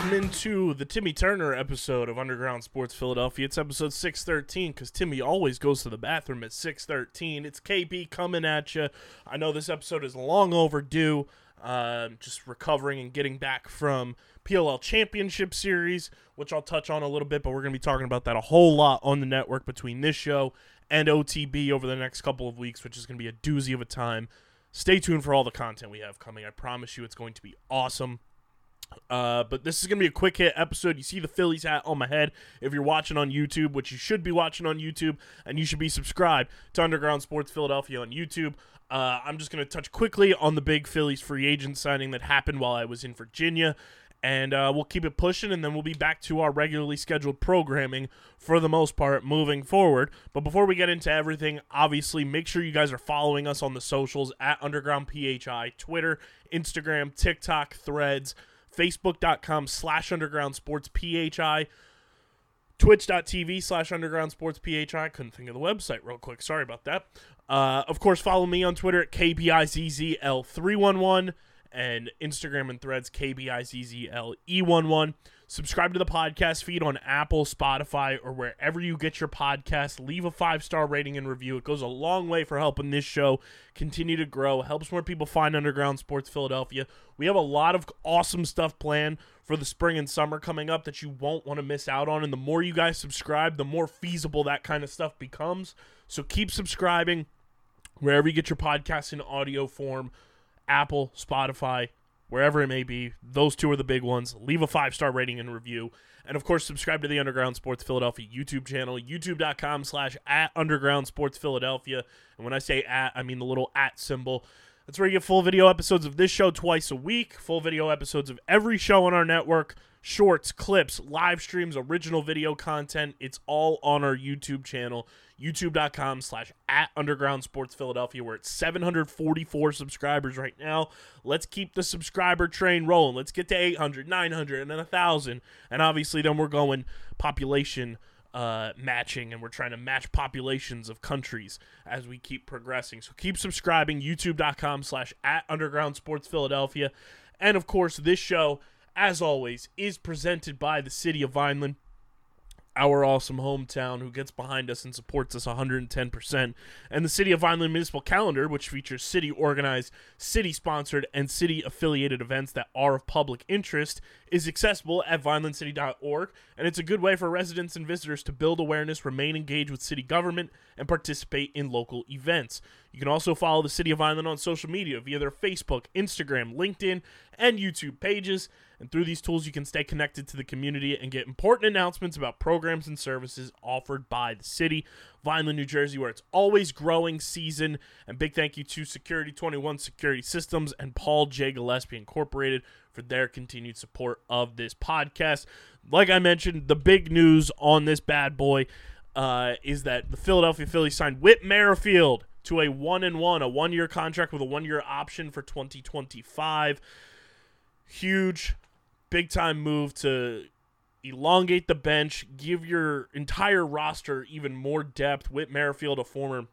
Welcome into the Timmy Turner episode of Underground Sports Philadelphia. It's episode 613 because Timmy always goes to the bathroom at 613. It's KB coming at you. I know this episode is long overdue. Um, just recovering and getting back from PLL Championship Series, which I'll touch on a little bit, but we're going to be talking about that a whole lot on the network between this show and OTB over the next couple of weeks, which is going to be a doozy of a time. Stay tuned for all the content we have coming. I promise you it's going to be awesome. Uh, but this is going to be a quick hit episode. You see the Phillies hat on my head. If you're watching on YouTube, which you should be watching on YouTube, and you should be subscribed to Underground Sports Philadelphia on YouTube. Uh, I'm just going to touch quickly on the big Phillies free agent signing that happened while I was in Virginia. And uh, we'll keep it pushing, and then we'll be back to our regularly scheduled programming for the most part moving forward. But before we get into everything, obviously, make sure you guys are following us on the socials at Underground PHI, Twitter, Instagram, TikTok, Threads facebook.com slash underground sports phi twitch.tv slash underground sports phi couldn't think of the website real quick. Sorry about that. Uh, of course follow me on twitter at kbizzl311 and instagram and threads kbizzle11 subscribe to the podcast feed on apple spotify or wherever you get your podcast. Leave a five star rating and review. It goes a long way for helping this show continue to grow. Helps more people find underground sports philadelphia. We have a lot of awesome stuff planned for the spring and summer coming up that you won't want to miss out on and the more you guys subscribe the more feasible that kind of stuff becomes. So keep subscribing wherever you get your podcast in audio form Apple, Spotify, wherever it may be. Those two are the big ones. Leave a five star rating and review. And of course, subscribe to the Underground Sports Philadelphia YouTube channel, youtube.com slash at Underground Sports Philadelphia. And when I say at, I mean the little at symbol. That's where you get full video episodes of this show twice a week, full video episodes of every show on our network, shorts, clips, live streams, original video content. It's all on our YouTube channel, youtube.com slash at Underground Sports Philadelphia. We're at 744 subscribers right now. Let's keep the subscriber train rolling. Let's get to 800, 900, and then 1,000. And obviously, then we're going population uh, matching and we're trying to match populations of countries as we keep progressing. So keep subscribing, youtube.com slash at Underground Sports Philadelphia. And of course, this show, as always, is presented by the city of Vineland our awesome hometown who gets behind us and supports us 110%, and the City of Vineland Municipal Calendar, which features city organized, city sponsored, and city affiliated events that are of public interest, is accessible at vinelandcity.org, and it's a good way for residents and visitors to build awareness, remain engaged with city government, and participate in local events. You can also follow the City of Vineland on social media via their Facebook, Instagram, LinkedIn, and YouTube pages. And through these tools, you can stay connected to the community and get important announcements about programs and services offered by the city. Vineland, New Jersey, where it's always growing season. And big thank you to Security 21 Security Systems and Paul J. Gillespie Incorporated for their continued support of this podcast. Like I mentioned, the big news on this bad boy uh, is that the Philadelphia Phillies signed Whit Merrifield to a one and one, a one year contract with a one year option for 2025. Huge, big time move to elongate the bench, give your entire roster even more depth. Whit Merrifield, a former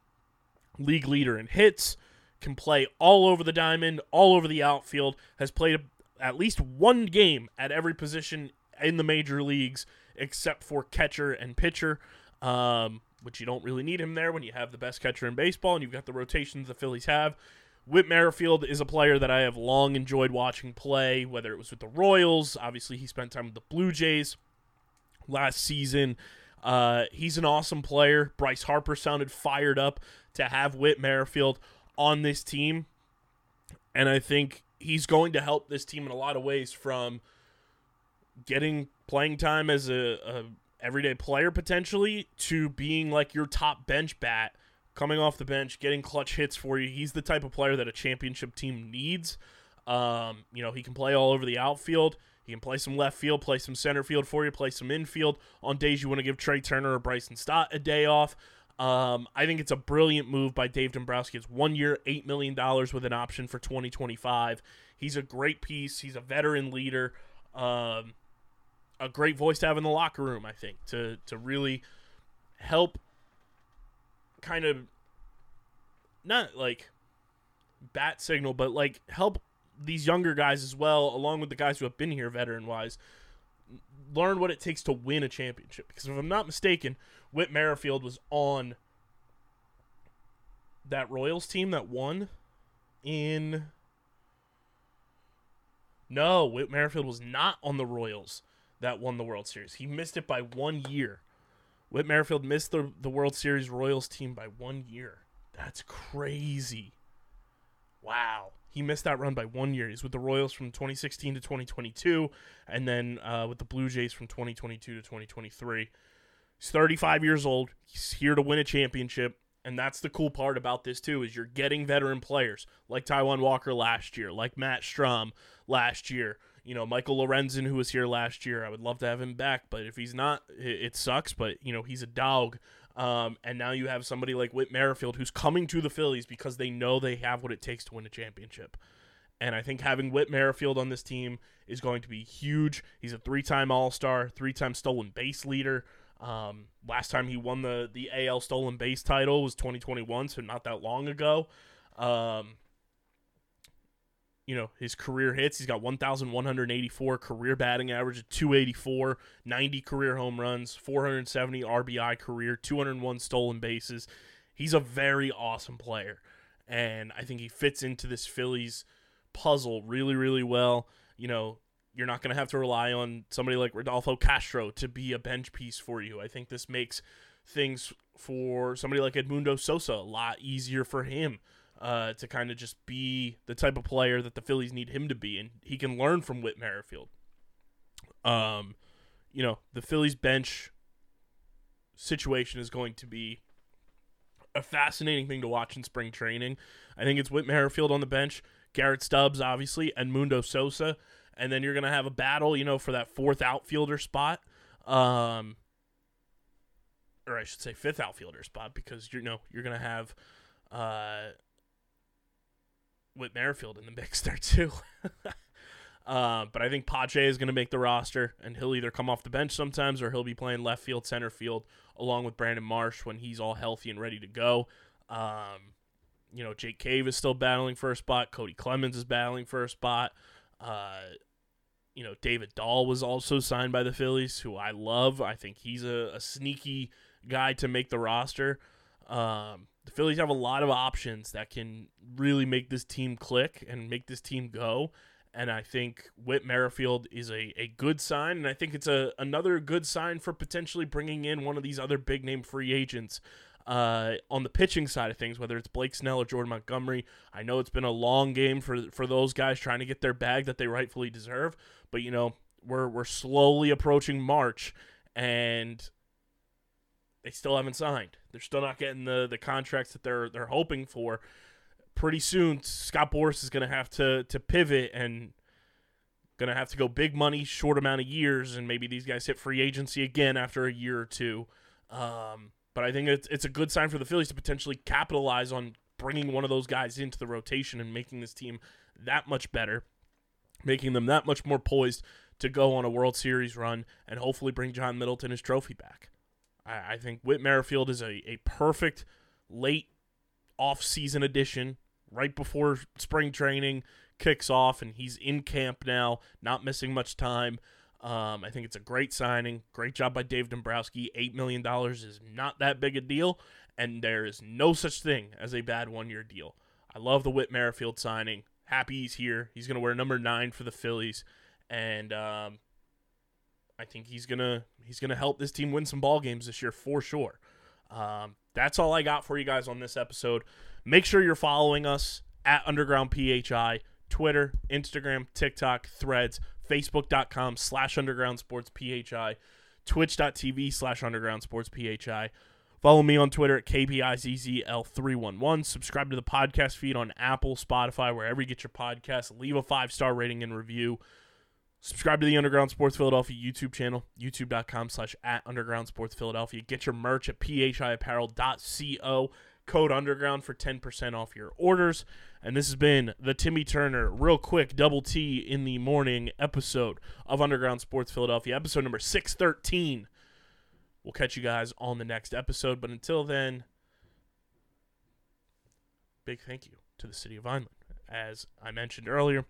league leader in hits, can play all over the diamond, all over the outfield, has played at least one game at every position in the major leagues except for catcher and pitcher. Um, which you don't really need him there when you have the best catcher in baseball and you've got the rotations the Phillies have. Whit Merrifield is a player that I have long enjoyed watching play, whether it was with the Royals. Obviously, he spent time with the Blue Jays last season. Uh, he's an awesome player. Bryce Harper sounded fired up to have Whit Merrifield on this team. And I think he's going to help this team in a lot of ways from getting playing time as a, a everyday player potentially to being like your top bench bat coming off the bench getting clutch hits for you he's the type of player that a championship team needs um, you know he can play all over the outfield he can play some left field play some center field for you play some infield on days you want to give trea turner or bryson stott a day off um, I think it's a brilliant move by Dave Dombrowski. It's one year, $8 million with an option for 2025. He's a great piece. He's a veteran leader. Um, a great voice to have in the locker room, I think, to, to really help kind of not like bat signal, but like help these younger guys as well, along with the guys who have been here veteran wise, learn what it takes to win a championship. Because if I'm not mistaken, Whit Merrifield was on that Royals team that won in. No, Whit Merrifield was not on the Royals that won the World Series. He missed it by one year. Whit Merrifield missed the, the World Series Royals team by one year. That's crazy. Wow. He missed that run by one year. He's with the Royals from 2016 to 2022, and then uh, with the Blue Jays from 2022 to 2023. He's 35 years old. He's here to win a championship, and that's the cool part about this too is you're getting veteran players like Taijuan Walker last year, like Matt Strahm last year. You know, Michael Lorenzen, who was here last year. I would love to have him back, but if he's not, it, it sucks. But you know, he's a dog. Um, and now you have somebody like Whit Merrifield who's coming to the Phillies because they know they have what it takes to win a championship. And I think having Whit Merrifield on this team is going to be huge. He's a three-time All-Star, three-time stolen base leader. Um, last time he won the the AL stolen base title was 2021, so not that long ago. Um, you know, his career hits, he's got 1,184 career batting average at 284, 90 career home runs, 470 RBI career, 201 stolen bases. He's a very awesome player. And I think he fits into this Phillies puzzle really, really well. You know, you're not going to have to rely on somebody like Rodolfo Castro to be a bench piece for you. I think this makes things for somebody like Edmundo Sosa a lot easier for him uh, to kind of just be the type of player that the Phillies need him to be, and he can learn from Whit Merrifield. Um, you know, the Phillies bench situation is going to be a fascinating thing to watch in spring training. I think it's Whit Merrifield on the bench, Garrett Stubbs, obviously, and Mundo Sosa, and then you're gonna have a battle, you know, for that fourth outfielder spot. Um, or I should say fifth outfielder spot because you know you're gonna have uh Whit Merrifield in the mix there too. uh, but I think Pache is going to make the roster, and he'll either come off the bench sometimes or he'll be playing left field, center field, along with Brandon Marsh when he's all healthy and ready to go. Um, you know, Jake Cave is still battling for a spot. Cody Clemens is battling for a spot. Uh, you know, David Dahl was also signed by the Phillies, who I love. I think he's a, a sneaky guy to make the roster. Um, the Phillies have a lot of options that can really make this team click and make this team go. And I think Whit Merrifield is a, a good sign. And I think it's a another good sign for potentially bringing in one of these other big name free agents uh, on the pitching side of things, whether it's Blake Snell or Jordan Montgomery. I know it's been a long game for for those guys trying to get their bag that they rightfully deserve. But, you know, we're, we're slowly approaching March. And they still haven't signed. They're still not getting the the contracts that they're they're hoping for. Pretty soon, Scott Boras is going to have to to pivot and going to have to go big money, short amount of years, and maybe these guys hit free agency again after a year or two. Um, but I think it's it's a good sign for the Phillies to potentially capitalize on bringing one of those guys into the rotation and making this team that much better, making them that much more poised to go on a World Series run and hopefully bring John Middleton his trophy back. I, I think Whit Merrifield is a, a perfect late off-season addition right before spring training kicks off and he's in camp now, not missing much time. Um, I think it's a great signing. Great job by Dave Dombrowski. $8 million is not that big a deal, and there is no such thing as a bad one year deal. I love the Whit Merrifield signing. Happy he's here. He's going to wear number nine for the Phillies, and um, I think he's gonna he's gonna help this team win some ball games this year for sure. Um, that's all I got for you guys on this episode. Make sure you're following us at Underground PHI, Twitter, Instagram, TikTok, Threads, Facebook.com slash Underground Sports PHI, Twitch.tv slash Underground Sports PHI. Follow me on Twitter at KBizzl311. Subscribe to the podcast feed on Apple, Spotify, wherever you get your podcasts. Leave a five star rating and review. Subscribe to the Underground Sports Philadelphia YouTube channel, youtube.com slash at Underground Sports Philadelphia. Get your merch at phiapparel.co. Code Underground for 10% off your orders. And this has been the Timmy Turner, real quick, double T in the morning episode of Underground Sports Philadelphia, episode number 613. We'll catch you guys on the next episode. But until then, big thank you to the city of Vineland. As I mentioned earlier,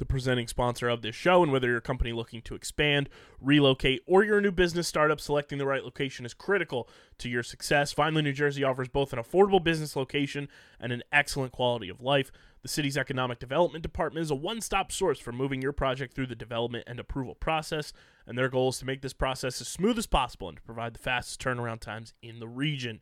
the presenting sponsor of this show, and whether you're a company looking to expand, relocate, or you're a new business startup, selecting the right location is critical to your success. Vineland, New Jersey offers both an affordable business location and an excellent quality of life. The city's economic development department is a one stop source for moving your project through the development and approval process, and their goal is to make this process as smooth as possible and to provide the fastest turnaround times in the region.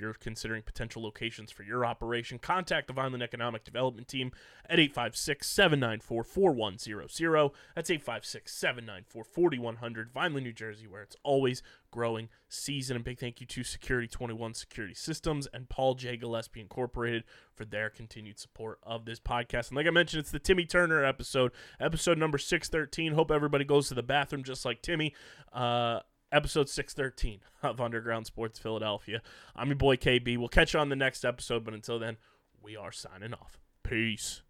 You're considering potential locations for your operation, contact the Vineland Economic Development Team at 856 794 4100. That's 856 794 4100. Vineland, New Jersey, where it's always growing season. And big thank you to Security 21 Security Systems and Paul J. Gillespie Incorporated for their continued support of this podcast. And like I mentioned, it's the Timmy Turner episode, episode number 613. Hope everybody goes to the bathroom just like Timmy. Uh, episode 613 of Underground Sports Philadelphia. I'm your boy KB. We'll catch you on the next episode, but until then, we are signing off. Peace.